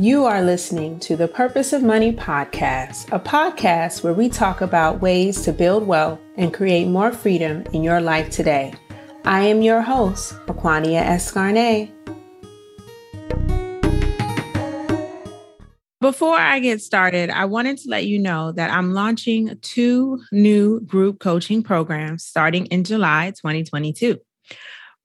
You are listening to the Purpose of Money podcast, a podcast where we talk about ways to build wealth and create more freedom in your life today. I am your host, Aquania Escarnet. Before I get started, I wanted to let you know that I'm launching two new group coaching programs starting in July 2022.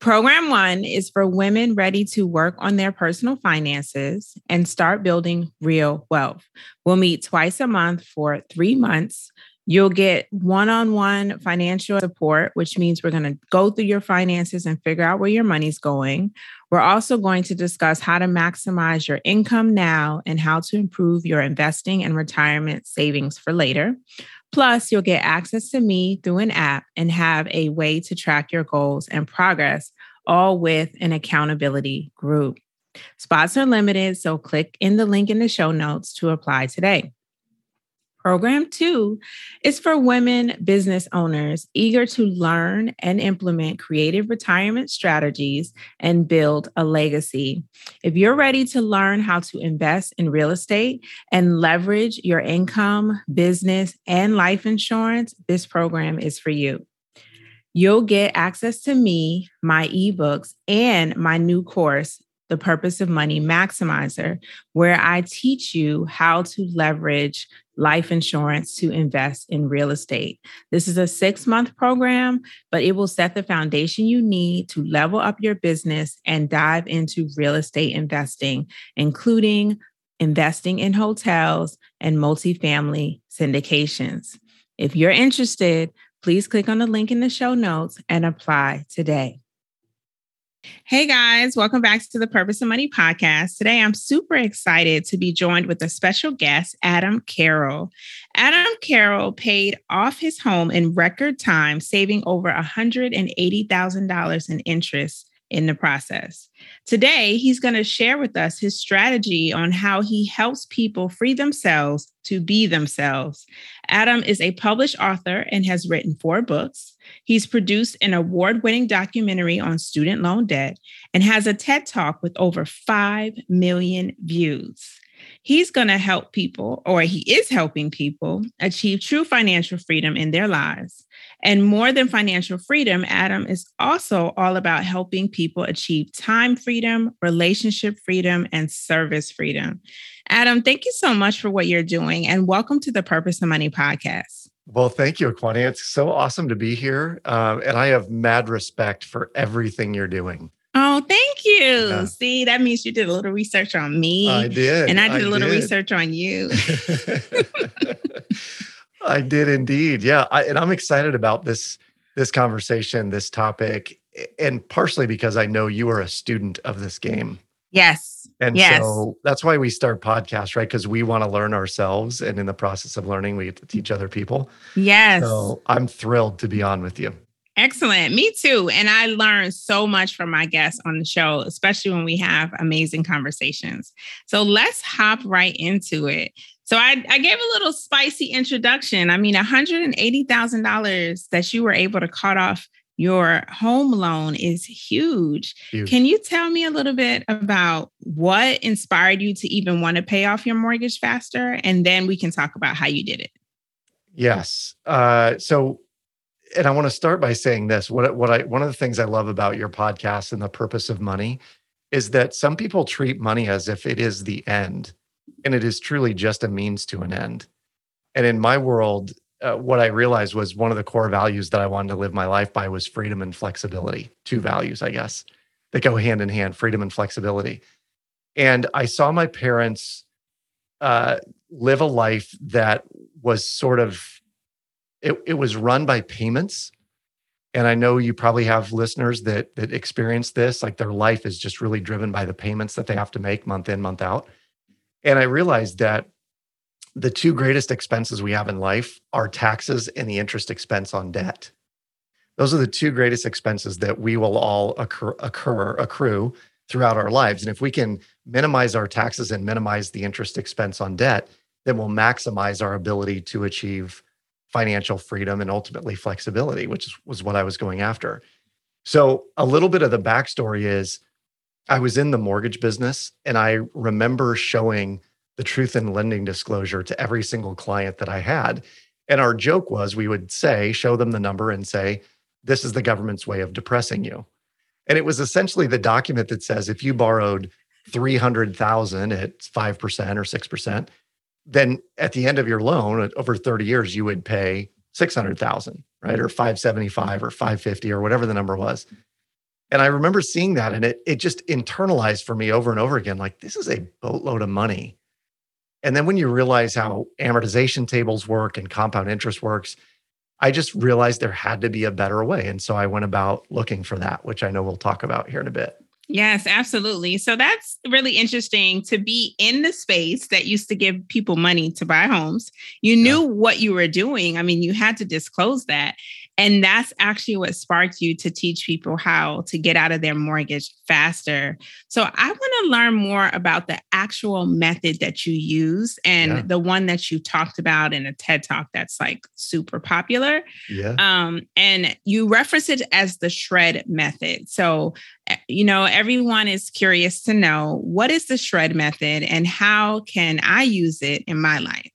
Program one is for women ready to work on their personal finances and start building real wealth. We'll meet twice a month for three months. You'll get one on one financial support, which means we're going to go through your finances and figure out where your money's going. We're also going to discuss how to maximize your income now and how to improve your investing and retirement savings for later. Plus, you'll get access to me through an app and have a way to track your goals and progress, all with an accountability group. Spots are limited, so click in the link in the show notes to apply today. Program two is for women business owners eager to learn and implement creative retirement strategies and build a legacy. If you're ready to learn how to invest in real estate and leverage your income, business, and life insurance, this program is for you. You'll get access to me, my ebooks, and my new course, the Purpose of Money Maximizer, where I teach you how to leverage life insurance to invest in real estate. This is a six month program, but it will set the foundation you need to level up your business and dive into real estate investing, including investing in hotels and multifamily syndications. If you're interested, please click on the link in the show notes and apply today. Hey guys, welcome back to the Purpose of Money podcast. Today I'm super excited to be joined with a special guest, Adam Carroll. Adam Carroll paid off his home in record time, saving over $180,000 in interest in the process. Today, he's going to share with us his strategy on how he helps people free themselves to be themselves. Adam is a published author and has written four books. He's produced an award winning documentary on student loan debt and has a TED Talk with over 5 million views. He's going to help people, or he is helping people, achieve true financial freedom in their lives. And more than financial freedom, Adam is also all about helping people achieve time freedom, relationship freedom, and service freedom. Adam, thank you so much for what you're doing and welcome to the Purpose of Money podcast. Well, thank you, Aquani. It's so awesome to be here. Uh, and I have mad respect for everything you're doing. Oh, thank you. Yeah. See, that means you did a little research on me. I did. And I did I a little did. research on you. I did indeed. Yeah. I, and I'm excited about this this conversation, this topic, and partially because I know you are a student of this game. Yes. And yes. so that's why we start podcasts, right? Because we want to learn ourselves. And in the process of learning, we get to teach other people. Yes. So I'm thrilled to be on with you. Excellent. Me too. And I learned so much from my guests on the show, especially when we have amazing conversations. So let's hop right into it. So I, I gave a little spicy introduction. I mean, $180,000 that you were able to cut off your home loan is huge. huge. Can you tell me a little bit about what inspired you to even want to pay off your mortgage faster? And then we can talk about how you did it. Yes. Uh, so, and I want to start by saying this. What, what I, one of the things I love about your podcast and the purpose of money is that some people treat money as if it is the end and it is truly just a means to an end. And in my world, uh, what I realized was one of the core values that I wanted to live my life by was freedom and flexibility. Two values, I guess, that go hand in hand freedom and flexibility. And I saw my parents uh, live a life that was sort of, it, it was run by payments. And I know you probably have listeners that that experience this, like their life is just really driven by the payments that they have to make month in, month out. And I realized that the two greatest expenses we have in life are taxes and the interest expense on debt. Those are the two greatest expenses that we will all occur, occur accrue throughout our lives. And if we can minimize our taxes and minimize the interest expense on debt, then we'll maximize our ability to achieve financial freedom and ultimately flexibility, which was what I was going after. So, a little bit of the backstory is I was in the mortgage business and I remember showing the truth in lending disclosure to every single client that I had. And our joke was we would say, show them the number and say, this is the government's way of depressing you. And it was essentially the document that says if you borrowed 300,000 at 5% or 6%, then at the end of your loan uh, over 30 years you would pay 600,000, right? Or 575 or 550 or whatever the number was. And I remember seeing that and it it just internalized for me over and over again like this is a boatload of money. And then when you realize how amortization tables work and compound interest works, I just realized there had to be a better way. And so I went about looking for that, which I know we'll talk about here in a bit. Yes, absolutely. So that's really interesting to be in the space that used to give people money to buy homes. You knew yeah. what you were doing. I mean, you had to disclose that. And that's actually what sparked you to teach people how to get out of their mortgage faster. So I want to learn more about the actual method that you use and yeah. the one that you talked about in a TED talk that's like super popular. Yeah. Um, and you reference it as the shred method. So, eh, you know, everyone is curious to know what is the shred method and how can I use it in my life?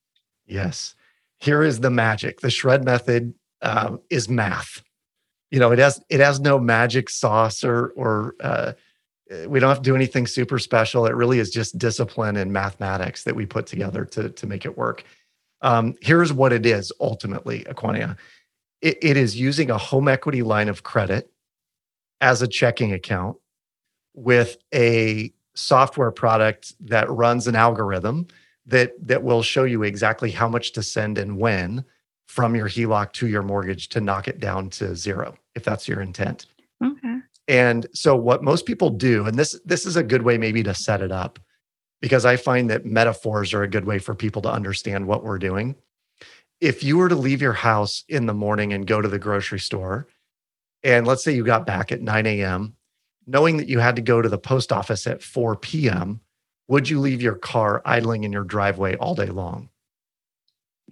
Yes. Here is the magic. The shred method um, is math. You know, it has it has no magic sauce or or uh, we don't have to do anything super special. It really is just discipline and mathematics that we put together to to make it work. Um, here's what it is ultimately, Aquania. It, it is using a home equity line of credit as a checking account with a software product that runs an algorithm that that will show you exactly how much to send and when from your HELOC to your mortgage to knock it down to zero, if that's your intent. Okay. And so what most people do, and this this is a good way maybe to set it up, because I find that metaphors are a good way for people to understand what we're doing. If you were to leave your house in the morning and go to the grocery store, and let's say you got back at 9 a.m., knowing that you had to go to the post office at 4 p.m., would you leave your car idling in your driveway all day long?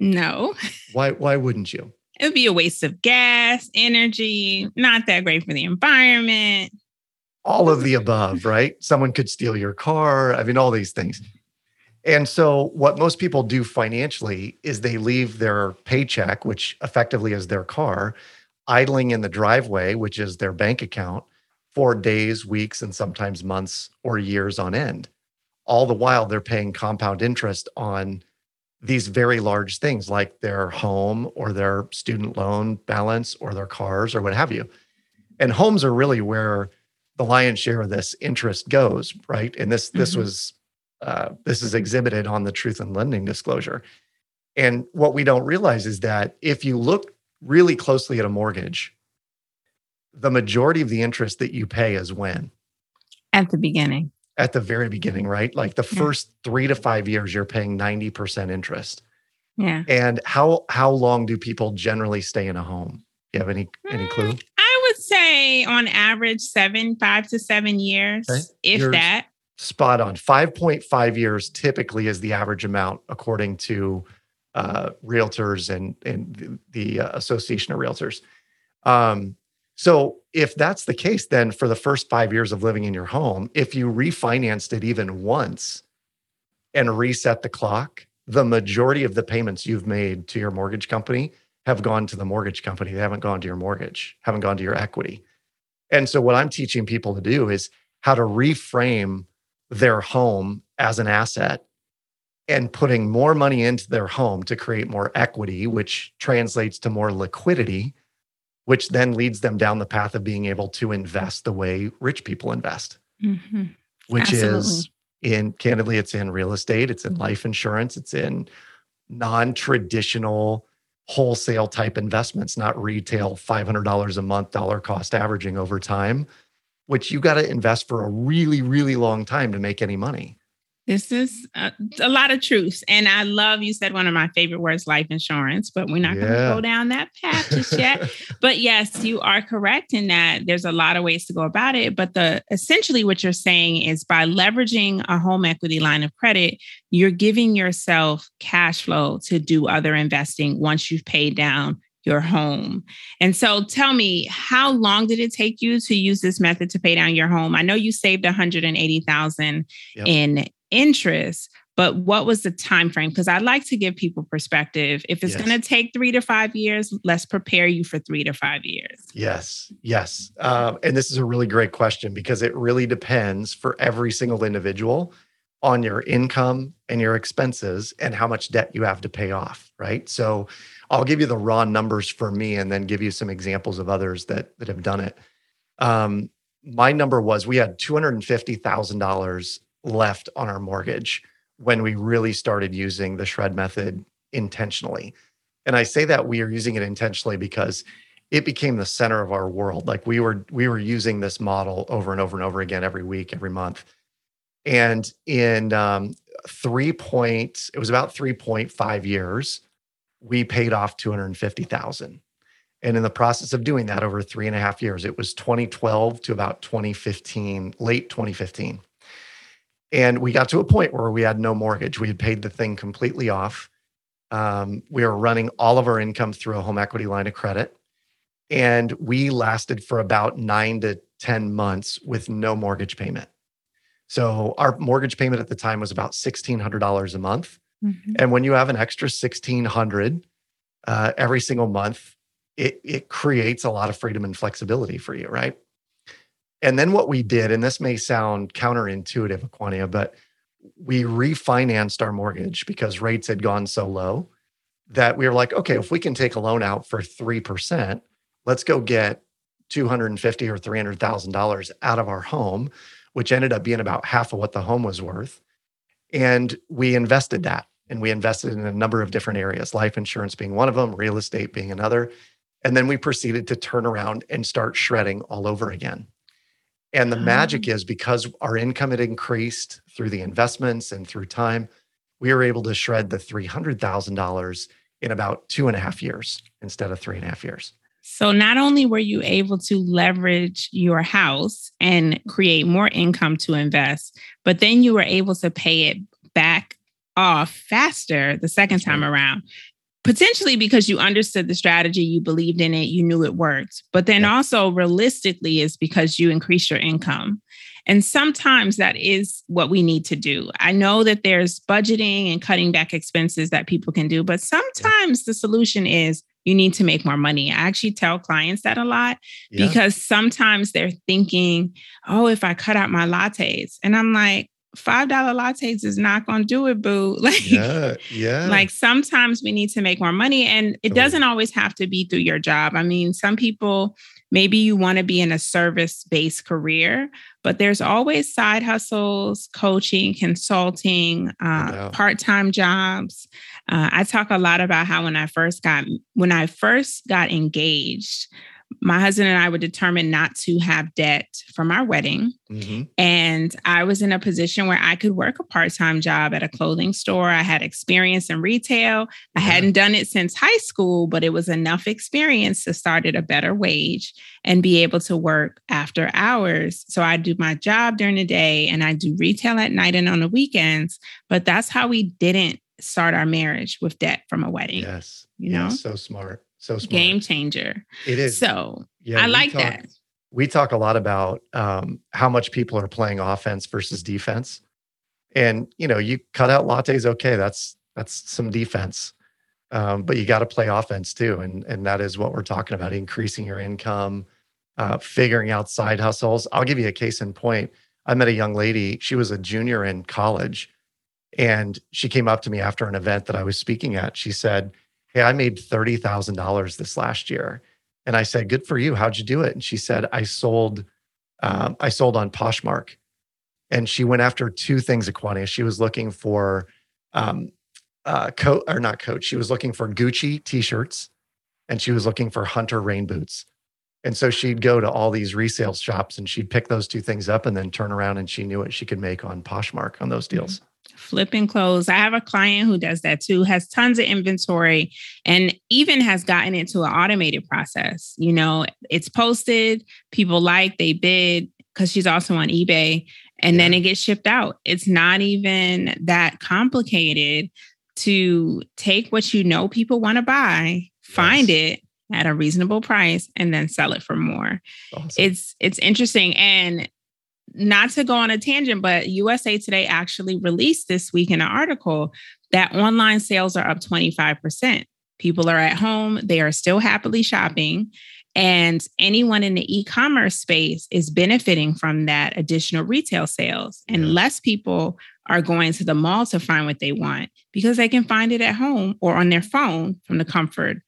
No. Why why wouldn't you? It would be a waste of gas, energy, not that great for the environment. All of the above, right? Someone could steal your car. I mean, all these things. And so, what most people do financially is they leave their paycheck, which effectively is their car, idling in the driveway, which is their bank account, for days, weeks, and sometimes months or years on end. All the while, they're paying compound interest on these very large things like their home or their student loan balance or their cars or what have you. And homes are really where the lion's share of this interest goes, right? And this this mm-hmm. was uh, this is exhibited on the truth and lending disclosure. And what we don't realize is that if you look really closely at a mortgage, the majority of the interest that you pay is when? At the beginning at the very beginning, right? Like the first three to five years, you're paying 90% interest. Yeah. And how how long do people generally stay in a home? You have any any clue? Mm, I would say on average seven, five to seven years, okay. if you're that. Spot on. 5.5 years typically is the average amount according to uh, realtors and, and the, the uh, Association of Realtors. Um, so if that's the case, then for the first five years of living in your home, if you refinanced it even once and reset the clock, the majority of the payments you've made to your mortgage company have gone to the mortgage company. They haven't gone to your mortgage, haven't gone to your equity. And so what I'm teaching people to do is how to reframe their home as an asset and putting more money into their home to create more equity, which translates to more liquidity which then leads them down the path of being able to invest the way rich people invest, mm-hmm. which Absolutely. is in candidly, it's in real estate, it's in life insurance, it's in non traditional wholesale type investments, not retail $500 a month, dollar cost averaging over time, which you got to invest for a really, really long time to make any money. This is a, a, lot of truths. And I love you said one of my favorite words, life insurance, but we're not yeah. going to go down that path just yet. but yes, you are correct in that there's a lot of ways to go about it. But the essentially what you're saying is by leveraging a home equity line of credit, you're giving yourself cash flow to do other investing once you've paid down your home. And so tell me, how long did it take you to use this method to pay down your home? I know you saved 180,000 yep. in interest, but what was the time frame because i'd like to give people perspective. If it's yes. going to take three to five years let's prepare you for three to five years. Yes yes. Um, and this is a really great question because it really depends for every single individual on your income and your expenses and how much debt you have to pay off right? So i'll give you the raw numbers for me and then give you some examples of others that that have done it. Um, my number was we had $250000 left on our mortgage when we really started using the shred method intentionally. And I say that we are using it intentionally because it became the center of our world. Like we were we were using this model over and over and over again every week, every month. And in um, three point, it was about three point five years, we paid off two hundred fifty thousand. And in the process of doing that over three and a half years, it was 2012 to about 2015, late 2015. And we got to a point where we had no mortgage. We had paid the thing completely off. Um, we were running all of our income through a home equity line of credit. And we lasted for about nine to 10 months with no mortgage payment. So our mortgage payment at the time was about $1,600 a month. Mm-hmm. And when you have an extra 1600 uh, every single month, it, it creates a lot of freedom and flexibility for you, right? And then what we did, and this may sound counterintuitive, Aquania, but we refinanced our mortgage because rates had gone so low that we were like, okay, if we can take a loan out for 3%, let's go get 250 or $300,000 out of our home, which ended up being about half of what the home was worth. And we invested that and we invested in a number of different areas, life insurance being one of them, real estate being another. And then we proceeded to turn around and start shredding all over again. And the magic ah. is because our income had increased through the investments and through time, we were able to shred the $300,000 in about two and a half years instead of three and a half years. So, not only were you able to leverage your house and create more income to invest, but then you were able to pay it back off faster the second time around potentially because you understood the strategy, you believed in it, you knew it worked. But then yeah. also realistically is because you increase your income. And sometimes that is what we need to do. I know that there's budgeting and cutting back expenses that people can do, but sometimes the solution is you need to make more money. I actually tell clients that a lot yeah. because sometimes they're thinking, oh, if I cut out my lattes. And I'm like, five dollar lattes is not going to do it boo. Like yeah yeah. like sometimes we need to make more money and it doesn't always have to be through your job. I mean some people maybe you want to be in a service based career but there's always side hustles coaching consulting uh, part-time jobs. Uh, i talk a lot about how when i first got when i first got engaged my husband and I were determined not to have debt from our wedding. Mm-hmm. And I was in a position where I could work a part time job at a clothing store. I had experience in retail. I yeah. hadn't done it since high school, but it was enough experience to start at a better wage and be able to work after hours. So I do my job during the day and I do retail at night and on the weekends. But that's how we didn't start our marriage with debt from a wedding. Yes. You know, so smart. So smart. game changer. It is. So yeah, I like talk, that. We talk a lot about um, how much people are playing offense versus defense. And you know, you cut out lattes, okay, that's that's some defense. Um, but you got to play offense too. And and that is what we're talking about, increasing your income, uh, figuring out side hustles. I'll give you a case in point. I met a young lady, she was a junior in college. And she came up to me after an event that I was speaking at. She said, Hey, I made $30,000 this last year. And I said, Good for you. How'd you do it? And she said, I sold, um, I sold on Poshmark. And she went after two things, Aquania. She was looking for um, uh, coat or not coat. She was looking for Gucci t-shirts and she was looking for Hunter rain boots. And so she'd go to all these resale shops and she'd pick those two things up and then turn around and she knew what she could make on Poshmark on those deals flipping clothes. I have a client who does that too, has tons of inventory and even has gotten into an automated process. You know, it's posted, people like, they bid because she's also on eBay and yeah. then it gets shipped out. It's not even that complicated to take what you know people want to buy, find it at a reasonable price and then sell it for more. Awesome. It's it's interesting and not to go on a tangent, but USA Today actually released this week in an article that online sales are up 25%. People are at home, they are still happily shopping. And anyone in the e commerce space is benefiting from that additional retail sales. And less people are going to the mall to find what they want because they can find it at home or on their phone from the comfort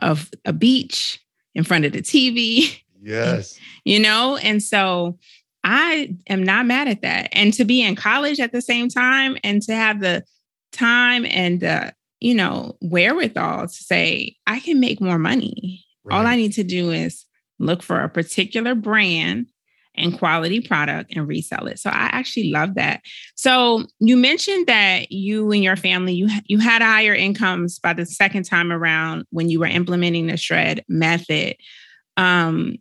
of a beach in front of the TV. Yes. you know, and so I am not mad at that. And to be in college at the same time and to have the time and the, you know, wherewithal to say, I can make more money. Right. All I need to do is look for a particular brand and quality product and resell it. So I actually love that. So you mentioned that you and your family you you had higher incomes by the second time around when you were implementing the shred method. Um,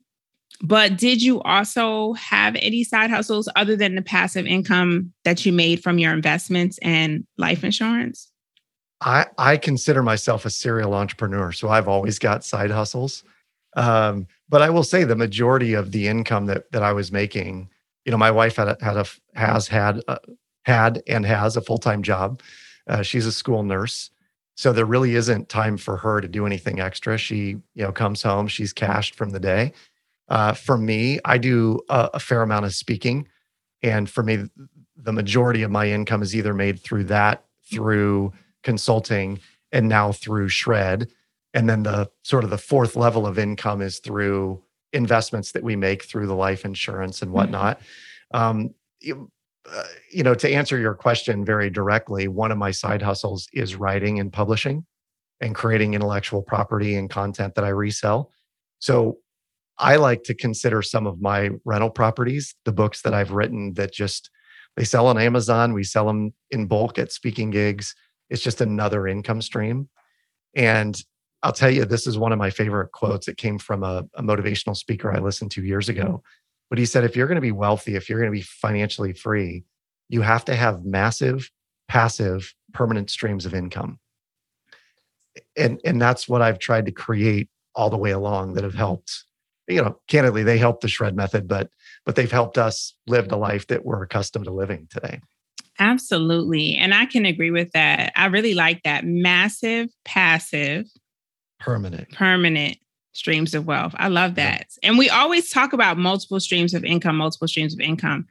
but did you also have any side hustles other than the passive income that you made from your investments and life insurance? I, I consider myself a serial entrepreneur. So I've always got side hustles. Um, but I will say the majority of the income that, that I was making, you know, my wife had a, had a, has had, a, had and has a full-time job. Uh, she's a school nurse. So there really isn't time for her to do anything extra. She, you know, comes home, she's cashed from the day. Uh, for me, I do a, a, fair amount of speaking. And for me, the majority of my income is either made through that, through consulting, and now through Shred. And then the sort of the fourth level of income is through investments that we make through the life insurance and mm-hmm. whatnot. Um, you, uh, you know, to answer your question very directly, one of my side hustles is writing and publishing and creating intellectual property and content that I resell. So I like to consider some of my rental properties, the books that I've written that just they sell on Amazon. We sell them in bulk at speaking gigs. It's just another income stream. And I'll tell you, this is one of my favorite quotes. It came from a, a motivational speaker I listened to years ago. But he said, if you're going to be wealthy, if you're going to be financially free, you have to have massive, passive, permanent streams of income. And, and that's what I've tried to create all the way along that have helped you know, candidly, they helped the shred method, but but they've helped us live the life that we're accustomed to living today. Absolutely. And I can agree with that. I really like that massive, passive, permanent, permanent streams of wealth. I love that. Yeah. And we always talk about multiple streams of income, multiple streams of income.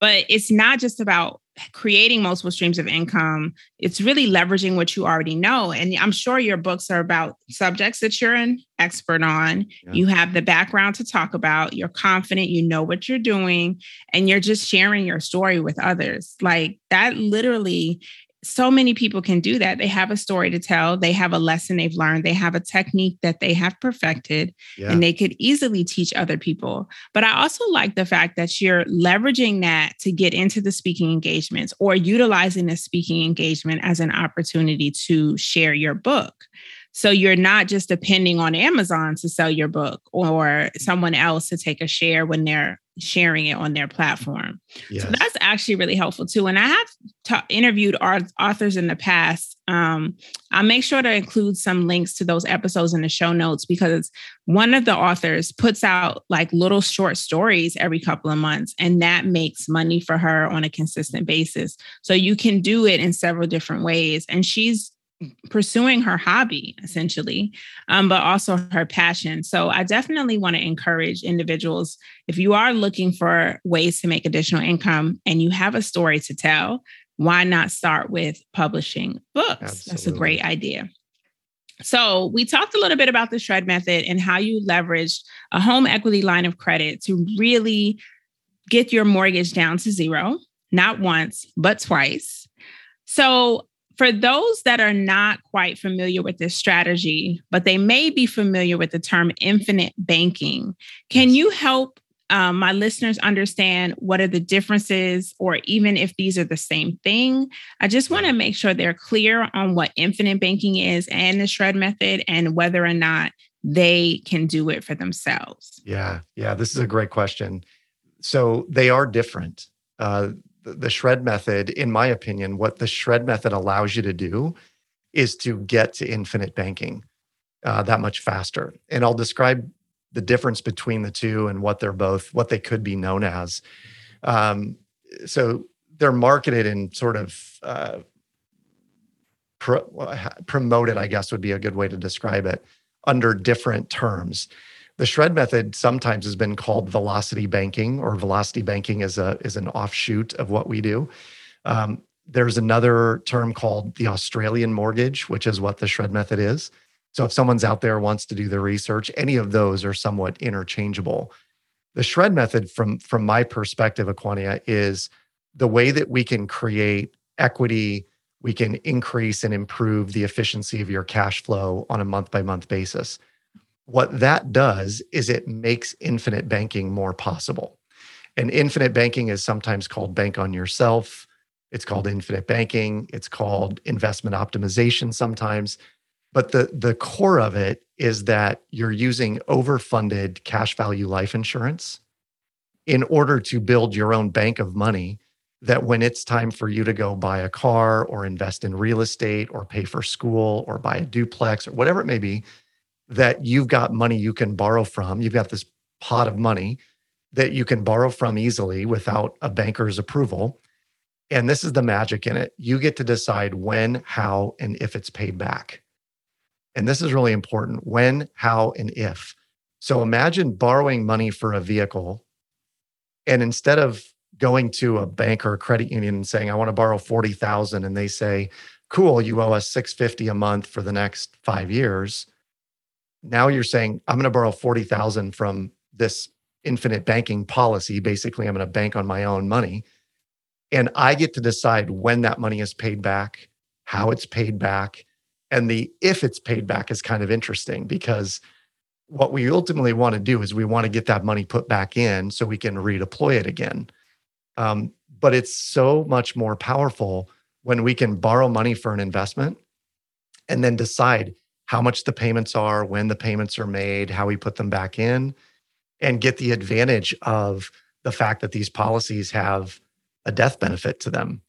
But it's not just about creating multiple streams of income. It's really leveraging what you already know. And I'm sure your books are about subjects that you're an expert on. Yeah. You have the background to talk about. You're confident, you know what you're doing, and you're just sharing your story with others. Like that literally so many people can do that. They have a story to tell, they have a lesson they've learned, they have a technique that they have perfected, yeah. and they could easily teach other people. But I also like the fact that you're leveraging that to get into the speaking engagements or utilizing the speaking engagement as an opportunity to share your book. So you're not just depending on Amazon to sell your book or someone else to take a share when they're sharing it on their platform. Yes. So that's actually really helpful too. And I have ta- interviewed authors in the past. Um, I'll make sure to include some links to those episodes in the show notes because one of the authors puts out like little short stories every couple of months, and that makes money for her on a consistent basis. So you can do it in several different ways. And she's pursuing her hobby essentially um, but also her passion. So i definitely want to encourage individuals if you are looking for ways to make additional income and you have a story to tell why not start with publishing books? Absolutely. that's a great idea. So we talked a little bit about the shred method and how you leveraged a home equity line of credit to really get your mortgage down to zero not once but twice. So for those that are not quite familiar with this strategy, but they may be familiar with the term infinite banking, can you help um, my listeners understand what are the differences, or even if these are the same thing? I just want to make sure they're clear on what infinite banking is and the shred method and whether or not they can do it for themselves. Yeah, yeah, this is a great question. So they are different. Uh, the shred method, in my opinion, what the shred method allows you to do is to get to infinite banking. uh, that much faster. And I'll describe the difference between the two and what they're both, what they could be known as. Um, so they're marketed in sort of uh, pro, promoted, I guess would be a good way to describe it, under different terms. The shred method sometimes has been called velocity banking, or velocity banking is a is an offshoot of what we do. Um, there's another term called the Australian mortgage, which is what the shred method is. So if someone's out there wants to do the research, any of those are somewhat interchangeable. The shred method, from from my perspective, Aquania, is the way that we can create equity, we can increase and improve the efficiency of your cash flow on a month by month basis. What that does is it makes infinite banking more possible. And infinite banking is sometimes called bank on yourself. It's called infinite banking. It's called investment optimization sometimes. But the, the core of it is that you're using overfunded cash value life insurance in order to build your own bank of money that when it's time for you to go buy a car or invest in real estate or pay for school or buy a duplex or whatever it may be, that you've got money you can borrow from. You've got this pot of money that you can borrow from easily without a banker's approval. And this is the magic in it. You get to decide when, how, and if it's paid back. And this is really important when, how, and if. So imagine borrowing money for a vehicle. And instead of going to a bank or a credit union and saying, I want to borrow 40,000, and they say, cool, you owe us 650 a month for the next five years now you're saying i'm going to borrow 40,000 from this infinite banking policy. Basically i'm going to bank on my own money. And i get to decide when that money is paid back how it's paid back and the if it's paid back is kind of interesting because what we ultimately want to do is we want to get that money put back in so we can redeploy it again. Um, but it's so much more powerful when we can borrow money for an investment and then decide how much the payments are, when the payments are made, how we put them back in, and get the advantage of the fact that these policies have a death benefit to them.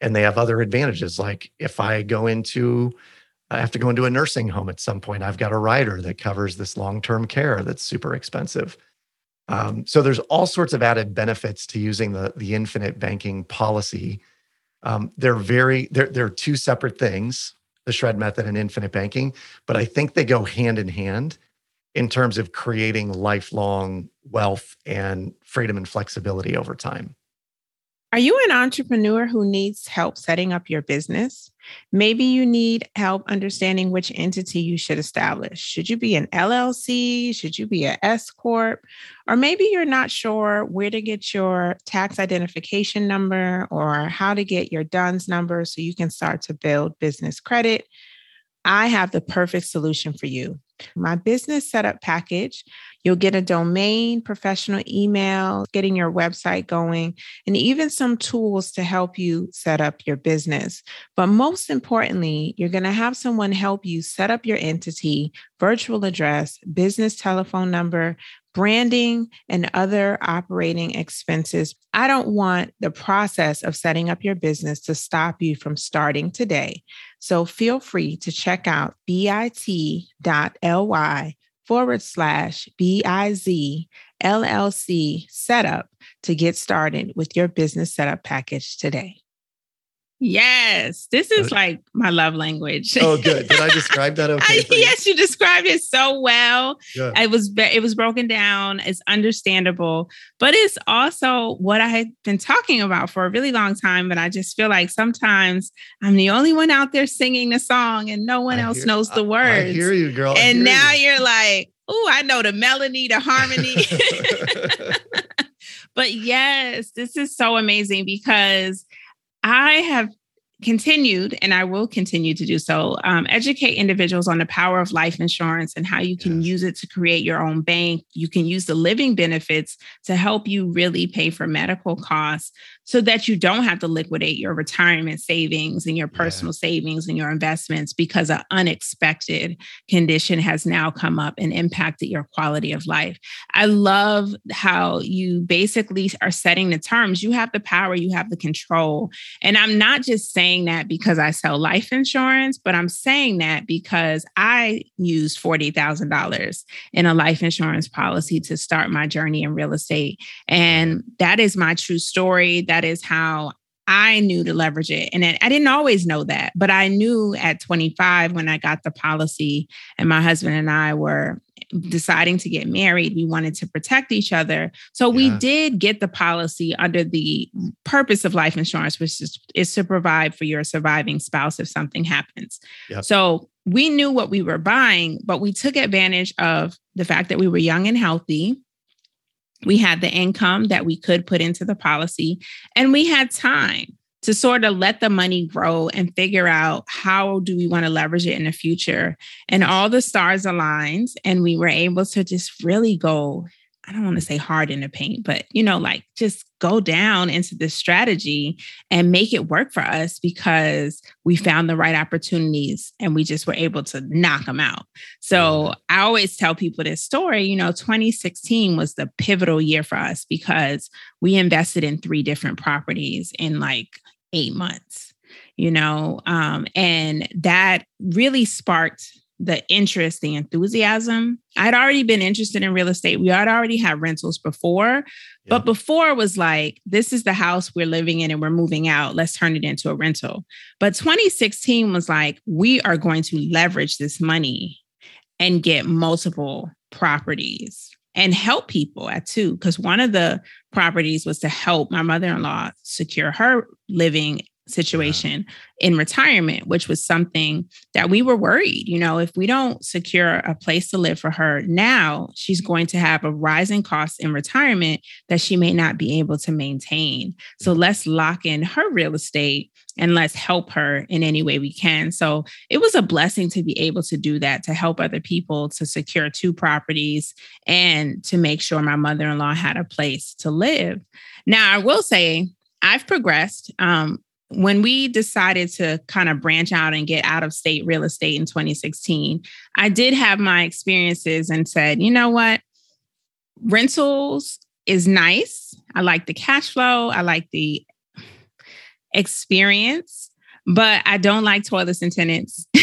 And they have other advantages. Like if I go into, I have to go into a nursing home at some point, I've got a rider that covers this long term care that's super expensive. Um, so there's all sorts of added benefits to using the, the infinite banking policy. Um, they're very, they're, they're two separate things the shred method and infinite banking, but I think they go hand in hand in terms of creating lifelong wealth and freedom and flexibility over time. Are you an entrepreneur who needs help setting up your business? Maybe you need help understanding which entity you should establish. Should you be an LLC? Should you be an S Corp? Or maybe you're not sure where to get your tax identification number or how to get your DUNS number so you can start to build business credit. I have the perfect solution for you. My business setup package You'll get a domain, professional email, getting your website going, and even some tools to help you set up your business. But most importantly, you're going to have someone help you set up your entity, virtual address, business telephone number, branding, and other operating expenses. I don't want the process of setting up your business to stop you from starting today. So feel free to check out bit.ly forward slash BIZ LLC setup to get started with your business setup package today. Yes, this is like my love language. Oh, good. Did I describe that okay? yes, you described it so well. Good. It was it was broken down. It's understandable, but it's also what I had been talking about for a really long time. But I just feel like sometimes I'm the only one out there singing the song, and no one I else hear, knows the words. I, I hear you, girl. And now you. you're like, oh, I know the melody, the harmony. but yes, this is so amazing because I have continued, and I will continue to do so, um, educate individuals on the power of life insurance and how you can yes. use it to create your own bank. You can use the living benefits to help you really pay for medical costs. So that you don't have to liquidate your retirement savings and your personal yeah. savings and your investments because an unexpected condition has now come up and impacted your quality of life. I love how you basically are setting the terms. You have the power, you have the control. And I'm not just saying that because I sell life insurance, but I'm saying that because I used $40,000 in a life insurance policy to start my journey in real estate. And that is my true story. That is how I knew to leverage it. And I didn't always know that, but I knew at 25 when I got the policy and my husband and I were deciding to get married, we wanted to protect each other. So yeah. we did get the policy under the purpose of life insurance, which is, is to provide for your surviving spouse if something happens. Yep. So we knew what we were buying, but we took advantage of the fact that we were young and healthy we had the income that we could put into the policy, and we had time to sort of let the money grow and figure out how do we want to leverage it in the future. And all the stars aligned, and we were able to just really go I don't want to say hard in the paint, but you know, like just go down into this strategy and make it work for us because we found the right opportunities and we just were able to knock them out. So I always tell people this story, you know, 2016 was the pivotal year for us because we invested in three different properties in like eight months, you know, um, and that really sparked the interest, the enthusiasm. I'd already been interested in real estate. We had already had rentals before, yeah. but before was like, this is the house we're living in and we're moving out. Let's turn it into a rental. But 2016 was like, we are going to leverage this money and get multiple properties and help people at two. Because one of the properties was to help my mother in law secure her living situation yeah. in retirement, which was something that we were worried. You know, if we don't secure a place to live for her now, she's going to have a rising cost in retirement that she may not be able to maintain. So let's lock in her real estate and let's help her in any way we can. So it was a blessing to be able to do that, to help other people to secure two properties and to make sure my mother in law had a place to live. Now, I will say, I've progressed. Um, when we decided to kind of branch out and get out of state real estate in 2016, I did have my experiences and said, you know what? Rentals is nice. I like the cash flow, I like the experience, but I don't like toilets and tenants.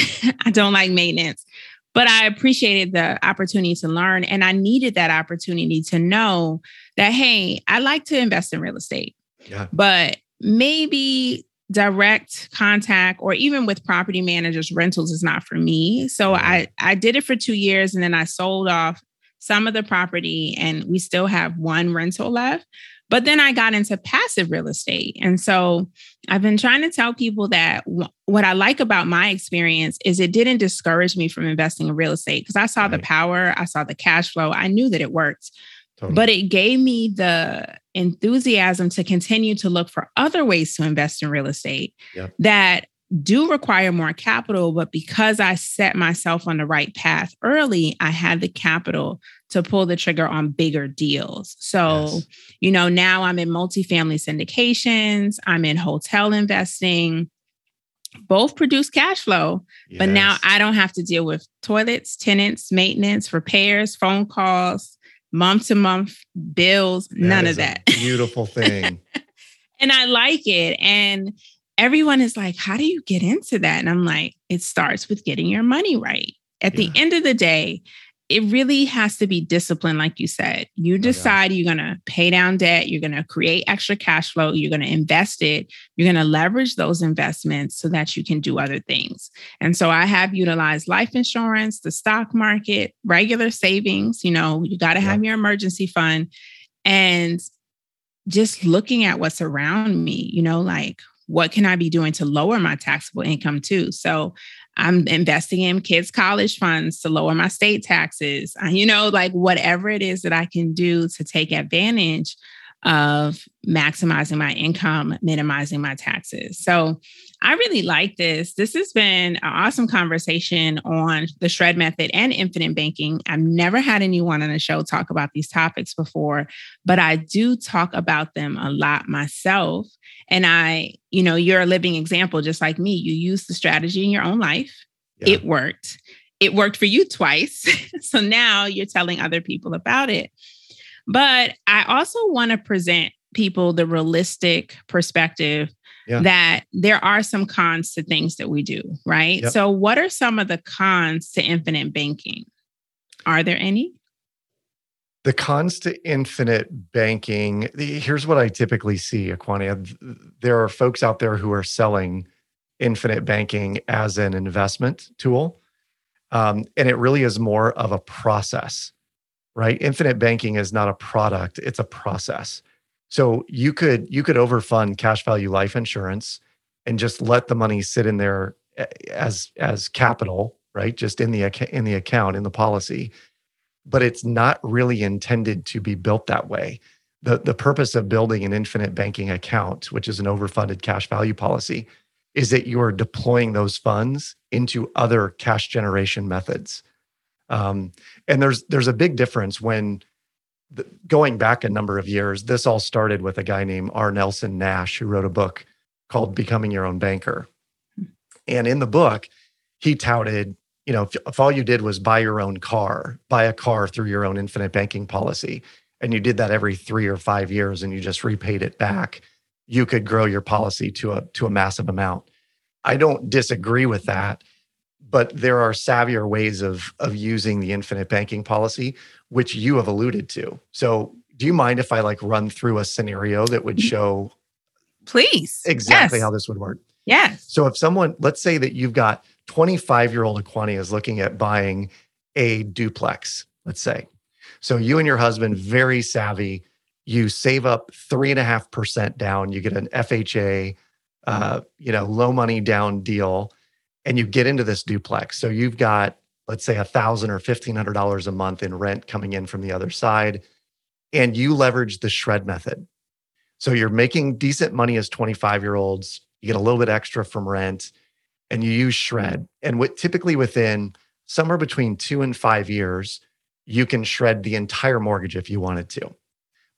I don't like maintenance. But I appreciated the opportunity to learn. And I needed that opportunity to know that, hey, I like to invest in real estate. Yeah. But maybe direct contact or even with property managers rentals is not for me. So mm-hmm. i i did it for two years and then i sold off some of the property and we still have one rental left. But then i got into passive real estate. And so i've been trying to tell people that w- what i like about my experience is it didn't discourage me from investing in real estate because i saw right. the power i saw the cash flow i knew that it worked. Totally. But it gave me the enthusiasm to continue to look for other ways to invest in real estate yep. that do require more capital. But because I set myself on the right path early, I had the capital to pull the trigger on bigger deals. So, yes. you know, now I'm in multifamily syndications, I'm in hotel investing. Both produce cash flow, yes. but now I don't have to deal with toilets, tenants, maintenance, repairs, phone calls, month to month bills, that none of that. beautiful thing. and I like it. And everyone is like, how do you get into that? And I'm like, it starts with getting your money right. At yeah. the end of the day, it really has to be discipline, like you said. You decide you're going to pay down debt, you're going to create extra cash flow, you're going to invest it, you're going to leverage those investments so that you can do other things. And so I have utilized life insurance, the stock market, regular savings. You know, you got to have your emergency fund and just looking at what's around me, you know, like what can I be doing to lower my taxable income too? So I'm investing in kids' college funds to lower my state taxes. You know, like whatever it is that I can do to take advantage of maximizing my income, minimizing my taxes. So I really like this. This has been an awesome conversation on the shred method and infinite banking. I've never had anyone on the show talk about these topics before, but I do talk about them a lot myself. And I, you know, you're a living example, just like me. You use the strategy in your own life, yeah. it worked. It worked for you twice. so now you're telling other people about it. But I also want to present people the realistic perspective yeah. that there are some cons to things that we do, right? Yep. So, what are some of the cons to infinite banking? Are there any? The cons to infinite banking, here's what I typically see, Aquania. There are folks out there who are selling infinite banking as an investment tool. Um, and it really is more of a process, right? Infinite banking is not a product, it's a process. So you could you could overfund cash value life insurance and just let the money sit in there eh, as as capital, right? Just in the in the account in the policy. But it's not really intended to be built that way. The the purpose of building an infinite banking account, which is an overfunded cash value policy, is that you are deploying those funds into other cash generation methods. Um, and there's there's a big difference when the, going back a number of years, this all started with a guy named R. Nelson Nash, who wrote a book called Becoming Your Own Banker. Hmm. And in the book, he touted, you know, if, if all you did was buy your own car, buy a car through your own infinite banking policy, and you did that every three or five years and you just repaid it back, you could grow your policy to a to a massive amount. I don't disagree with that, but there are savvier ways of of using the infinite banking policy which you have alluded to. So, do you mind if I like run through a scenario that would mm-hmm. show please exactly yes. how this would work? Yes. So, if someone, let's say that you've got 25 year old Aquania is looking at buying a duplex, let's say. So, you and your husband, very savvy, you save up three and a half percent down, you get an FHA, uh, you know, low money down deal, and you get into this duplex. So, you've got let's say a thousand or fifteen hundred dollars a month in rent coming in from the other side, and you leverage the shred method. So you're making decent money as 25 year olds. You get a little bit extra from rent, and you use shred. And what typically within somewhere between two and five years, you can shred the entire mortgage if you wanted to.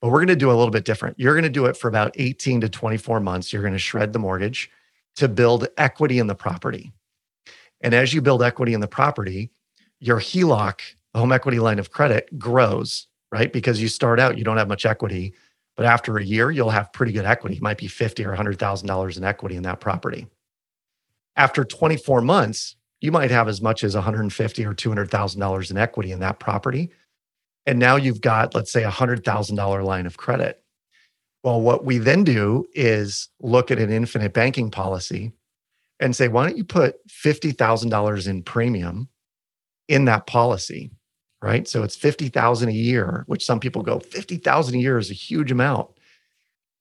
But we're going to do a little bit different. You're going to do it for about 18 to 24 months. You're going to shred the mortgage to build equity in the property. And as you build equity in the property, your HELOC, home equity line of credit, grows, right? Because you start out, you don't have much equity, but after a year, you'll have pretty good equity. It might be fifty or hundred thousand dollars in equity in that property. After 24 months, you might have as much as 150 or 200 thousand dollars in equity in that property, and now you've got, let's say, a hundred thousand dollar line of credit. Well, what we then do is look at an infinite banking policy and say, why don't you put $50,000 in premium in that policy, right? So it's 50,000 a year, which some people go 50,000 a year is a huge amount.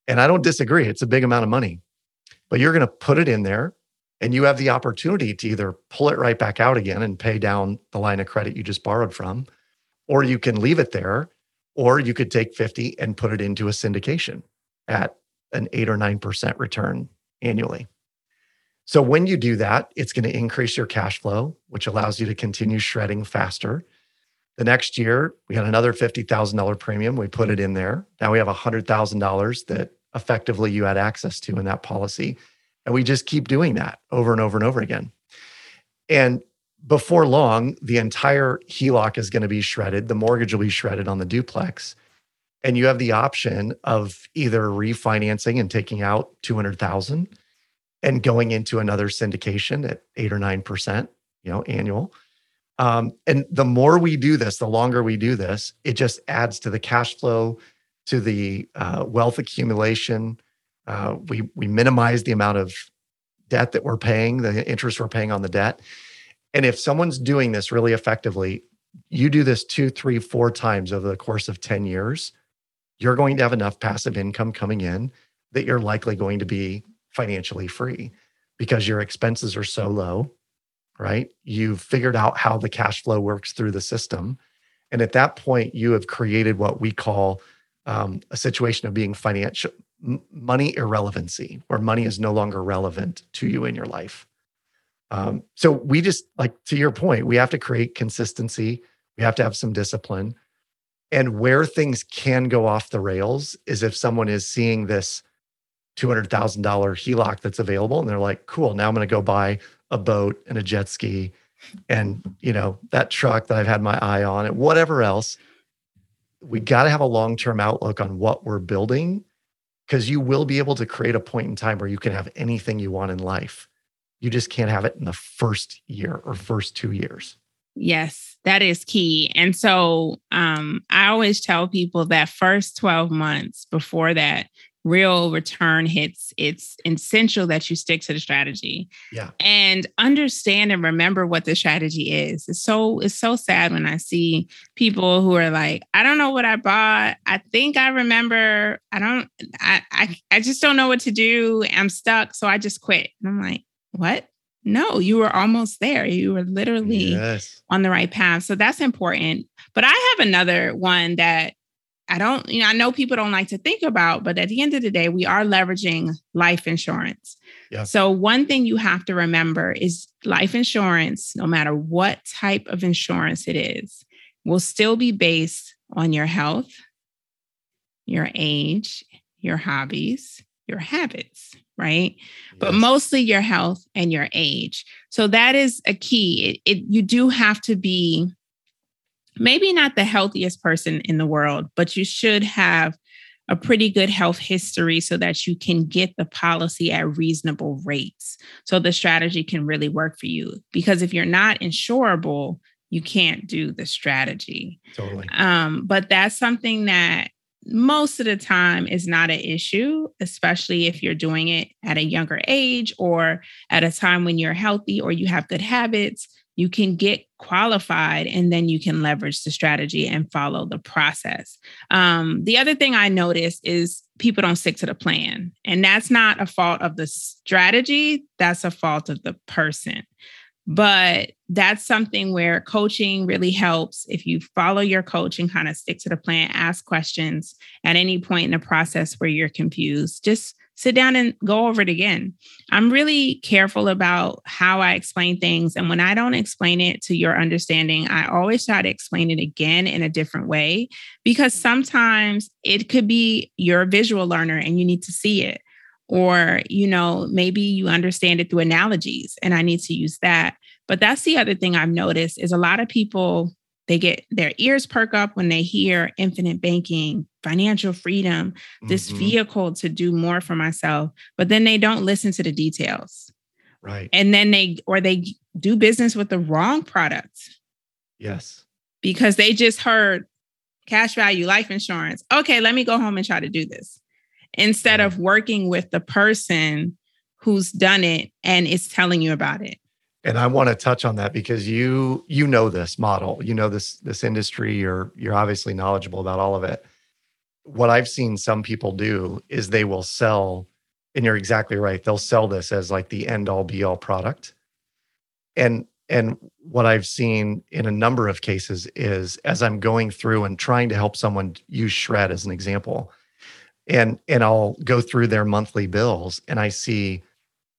And I don't disagree, it's a big amount of money. But you're going to put it in there and you have the opportunity to either pull it right back out again and pay down the line of credit you just borrowed from or you can leave it there or you could take 50 and put it into a syndication at an 8 or 9% return annually. So when you do that, it's going to increase your cash flow, which allows you to continue shredding faster. The next year, we had another $50,000 premium. We put it in there. Now we have $100,000 that effectively you had access to in that policy. And we just keep doing that over and over and over again. And before long, the entire HELOC is going to be shredded. The mortgage will be shredded on the duplex. And you have the option of either refinancing and taking out 200,000 and going into another syndication at eight or nine percent, you know, annual. Um, and the more we do this, the longer we do this, it just adds to the cash flow, to the uh, wealth accumulation. Uh, we we minimize the amount of debt that we're paying, the interest we're paying on the debt. And if someone's doing this really effectively, you do this two, three, four times over the course of 10 years, you're going to have enough passive income coming in that you're likely going to be financially free because your expenses are so low, right? You've figured out how the cash flow works through the system. And at that point, you have created what we call um, a situation of being financial money irrelevancy, where money is no longer relevant to you in your life. Um, so we just like to your point, we have to create consistency. We have to have some discipline. And where things can go off the rails is if someone is seeing this $200,000 HELOC that's available and they're like, cool, now I'm going to go buy a boat and a jet ski and, you know, that truck that I've had my eye on and whatever else. We got to have a long term outlook on what we're building because you will be able to create a point in time where you can have anything you want in life. You just can't have it in the first year or first two years. Yes, that is key. And so um, I always tell people that first 12 months before that real return hits, it's essential that you stick to the strategy. Yeah. And understand and remember what the strategy is. It's so it's so sad when I see people who are like, I don't know what I bought. I think I remember. I don't I I, I just don't know what to do. I'm stuck. So I just quit. And I'm like, what? No, you were almost there. You were literally yes. on the right path. So that's important. But I have another one that I don't, you know, I know people don't like to think about, but at the end of the day, we are leveraging life insurance. Yeah. So, one thing you have to remember is life insurance, no matter what type of insurance it is, will still be based on your health, your age, your hobbies, your habits right? Yes. But mostly your health and your age. So that is a key. It, it, you do have to be maybe not the healthiest person in the world, but you should have a pretty good health history so that you can get the policy at reasonable rates. So the strategy can really work for you. Because if you're not insurable, you can't do the strategy. Totally. Um, but that's something that most of the time is not an issue, especially if you're doing it at a younger age or at a time when you're healthy or you have good habits. You can get qualified and then you can leverage the strategy and follow the process. Um, the other thing I noticed is people don't stick to the plan. And that's not a fault of the strategy, that's a fault of the person. But that's something where coaching really helps. If you follow your coach and kind of stick to the plan, ask questions at any point in the process where you're confused, just sit down and go over it again. I'm really careful about how I explain things. And when I don't explain it to your understanding, I always try to explain it again in a different way because sometimes it could be you're a visual learner and you need to see it or you know maybe you understand it through analogies and i need to use that but that's the other thing i've noticed is a lot of people they get their ears perk up when they hear infinite banking financial freedom this mm-hmm. vehicle to do more for myself but then they don't listen to the details. Right. And then they or they do business with the wrong product. Yes. Because they just heard cash value life insurance. Okay let me go home and try to do this. Instead of working with the person who's done it and is telling you about it and i want to touch on that because you you know this model you know this this industry you're you're obviously knowledgeable about all of it. What i've seen some people do is they will sell and you're exactly right they'll sell this as like the end all be all product. And and what i've seen in a number of cases is as i'm going through and trying to help someone use shred as an example and and I'll go through their monthly bills and I see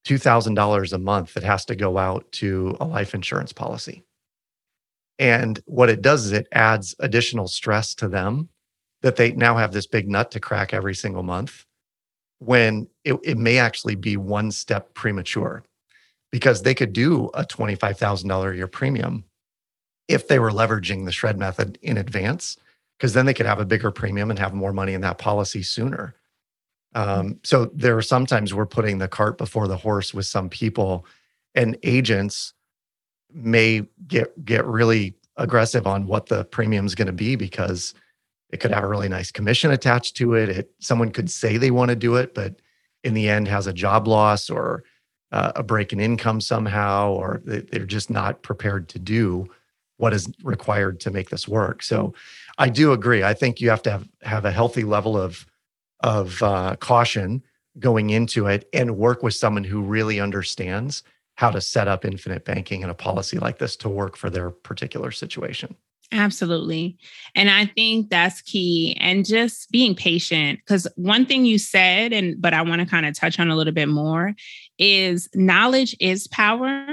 $2,000 a month that has to go out to a life insurance policy. And what it does is it adds additional stress to them that they now have this big nut to crack every single month when it, it may actually be one step premature because they could do a $25,000 a year premium if they were leveraging the shred method in advance because then they could have a bigger premium and have more money in that policy sooner. Um, so there are sometimes we're putting the cart before the horse with some people, and agents may get get really aggressive on what the premium is going to be because it could have a really nice commission attached to it. it. Someone could say they want to do it, but in the end has a job loss or uh, a break in income somehow, or they're just not prepared to do what is required to make this work. So I do agree. I think you have to have, have a healthy level of of uh, caution going into it and work with someone who really understands how to set up infinite banking and a policy like this to work for their particular situation. Absolutely. And I think that's key and just being patient cuz one thing you said and but I want to kind of touch on a little bit more is knowledge is power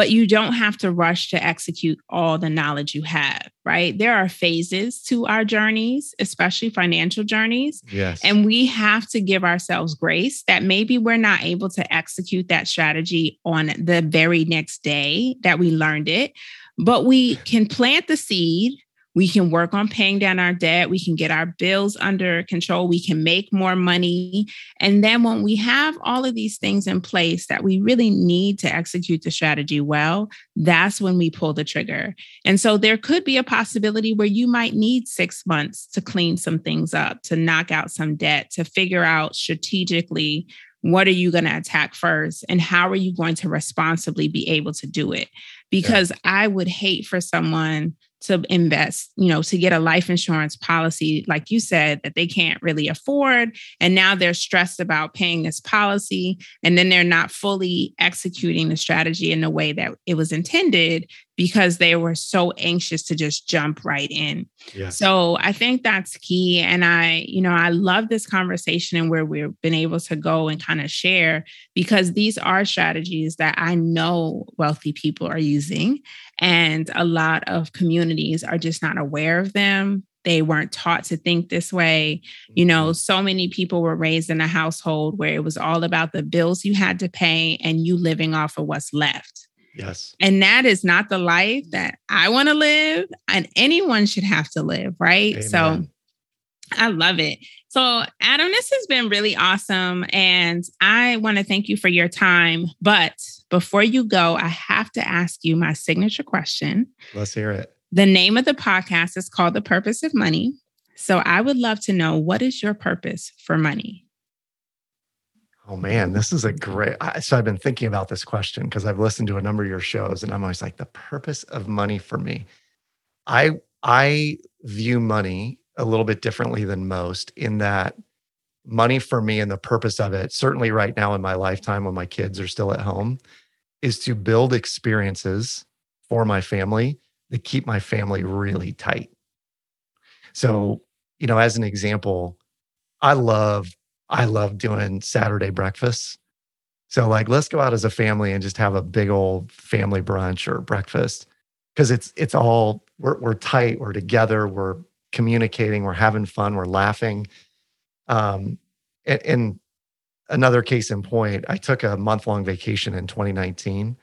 but you don't have to rush to execute all the knowledge you have, right? There are phases to our journeys, especially financial journeys. Yes. And we have to give ourselves grace that maybe we're not able to execute that strategy on the very next day that we learned it, but we can plant the seed we can work on paying down our debt. We can get our bills under control. We can make more money. And then when we have all of these things in place that we really need to execute the strategy well, that's when we pull the trigger. And so there could be a possibility where you might need six months to clean some things up, to knock out some debt, to figure out strategically what are you going to attack first and how are you going to responsibly be able to do it because yeah. i would hate for someone to invest, you know, to get a life insurance policy, like you said, that they can't really afford. And now they're stressed about paying this policy. And then they're not fully executing the strategy in the way that it was intended because they were so anxious to just jump right in. Yeah. So I think that's key. And I, you know, I love this conversation and where we've been able to go and kind of share because these are strategies that I know wealthy people are using. And a lot of communities are just not aware of them. They weren't taught to think this way. You know, mm-hmm. so many people were raised in a household where it was all about the bills you had to pay and you living off of what's left. Yes. And that is not the life that I want to live and anyone should have to live, right? Amen. So I love it. So, Adam, this has been really awesome. And I want to thank you for your time. But before you go, I have to ask you my signature question. Let's hear it. The name of the podcast is called The Purpose of Money. So, I would love to know what is your purpose for money? Oh man, this is a great. So I've been thinking about this question because I've listened to a number of your shows, and I'm always like, the purpose of money for me. I I view money a little bit differently than most in that money for me and the purpose of it, certainly right now in my lifetime when my kids are still at home, is to build experiences for my family that keep my family really tight. So, you know, as an example, I love I love doing Saturday breakfasts. So like let's go out as a family and just have a big old family brunch or breakfast because it's it's all we're we're tight, we're together, we're communicating, we're having fun, we're laughing. Um and, and another case in point, I took a month long vacation in 2019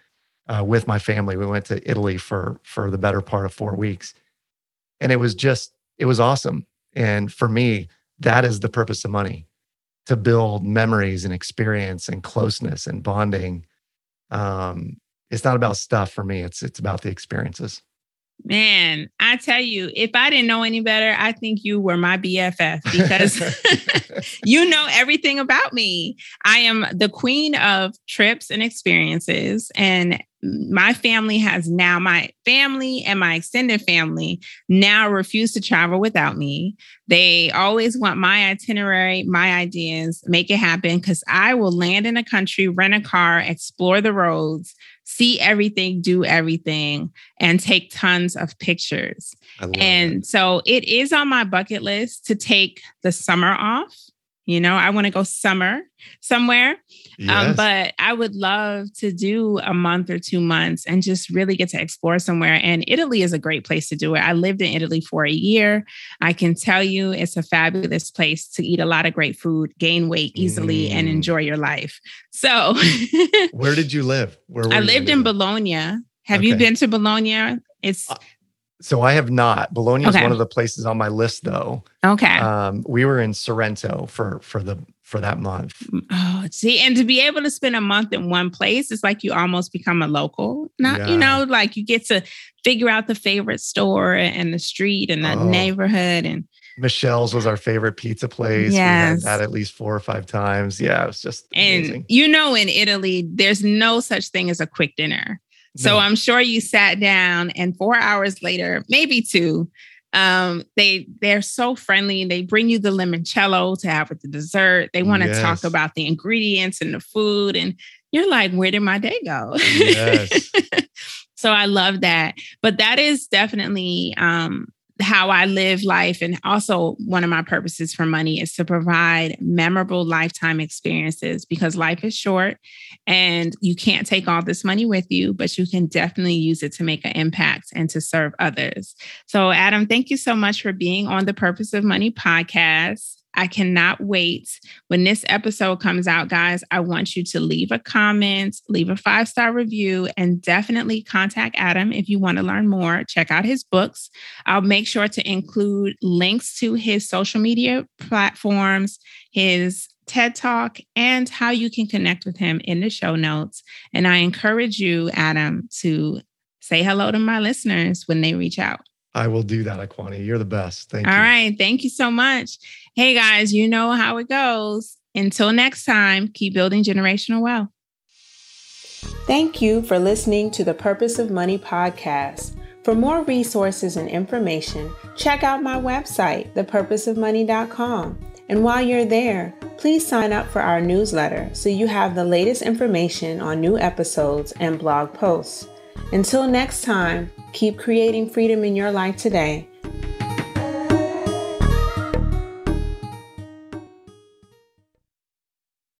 uh, with my family. We went to Italy for for the better part of 4 weeks. And it was just it was awesome. And for me, that is the purpose of money to build memories and experience and closeness and bonding. Um, it's not about stuff for me. It's it's about the experiences. Man, I tell you, if I didn't know any better, I think you were my BFF because you know everything about me. I am the queen of trips and experiences. And my family has now, my family and my extended family now refuse to travel without me. They always want my itinerary, my ideas, make it happen because I will land in a country, rent a car, explore the roads, see everything, do everything, and take tons of pictures. And so it is on my bucket list to take the summer off. You know, I want to go summer somewhere. Um, yes. Um, but I would love to do a month or two months and just really get to explore somewhere. And Italy is a great place to do it. I lived in Italy for a year. I can tell you it's a fabulous place to eat a lot of great food, gain weight easily, mm. and enjoy your life. So, where did you live? Where I lived in Bologna. Have okay. you been to Bologna? It's uh, so I have not. Bologna okay. is one of the places on my list, though. Okay. Um, we were in Sorrento for for the for that month. Mm, oh, see, and to be able to spend a month in one place, it's like you almost become a local. Not, yeah. you know, like you get to figure out the favorite store and the street and the oh. neighborhood and. Michelle's was our favorite pizza place. Yes. We had that at least four or five times. Yeah, it was just and amazing. you know, in Italy, there's no such thing as a quick dinner. So no. I'm sure you sat down and four hours later, maybe two, um, they they're so friendly. And they bring you the limoncello to have with the dessert. They want to yes. talk about the ingredients and the food, and you're like, where did my day go? Yes. So I love that. But that is definitely um, how I live life. And also, one of my purposes for money is to provide memorable lifetime experiences because life is short and you can't take all this money with you, but you can definitely use it to make an impact and to serve others. So, Adam, thank you so much for being on the Purpose of Money podcast. I cannot wait. When this episode comes out, guys, I want you to leave a comment, leave a five star review, and definitely contact Adam if you want to learn more. Check out his books. I'll make sure to include links to his social media platforms, his TED Talk, and how you can connect with him in the show notes. And I encourage you, Adam, to say hello to my listeners when they reach out. I will do that, Aquani. You're the best. Thank All you. All right. Thank you so much. Hey, guys, you know how it goes. Until next time, keep building generational wealth. Thank you for listening to the Purpose of Money podcast. For more resources and information, check out my website, thepurposeofmoney.com. And while you're there, please sign up for our newsletter so you have the latest information on new episodes and blog posts. Until next time, keep creating freedom in your life today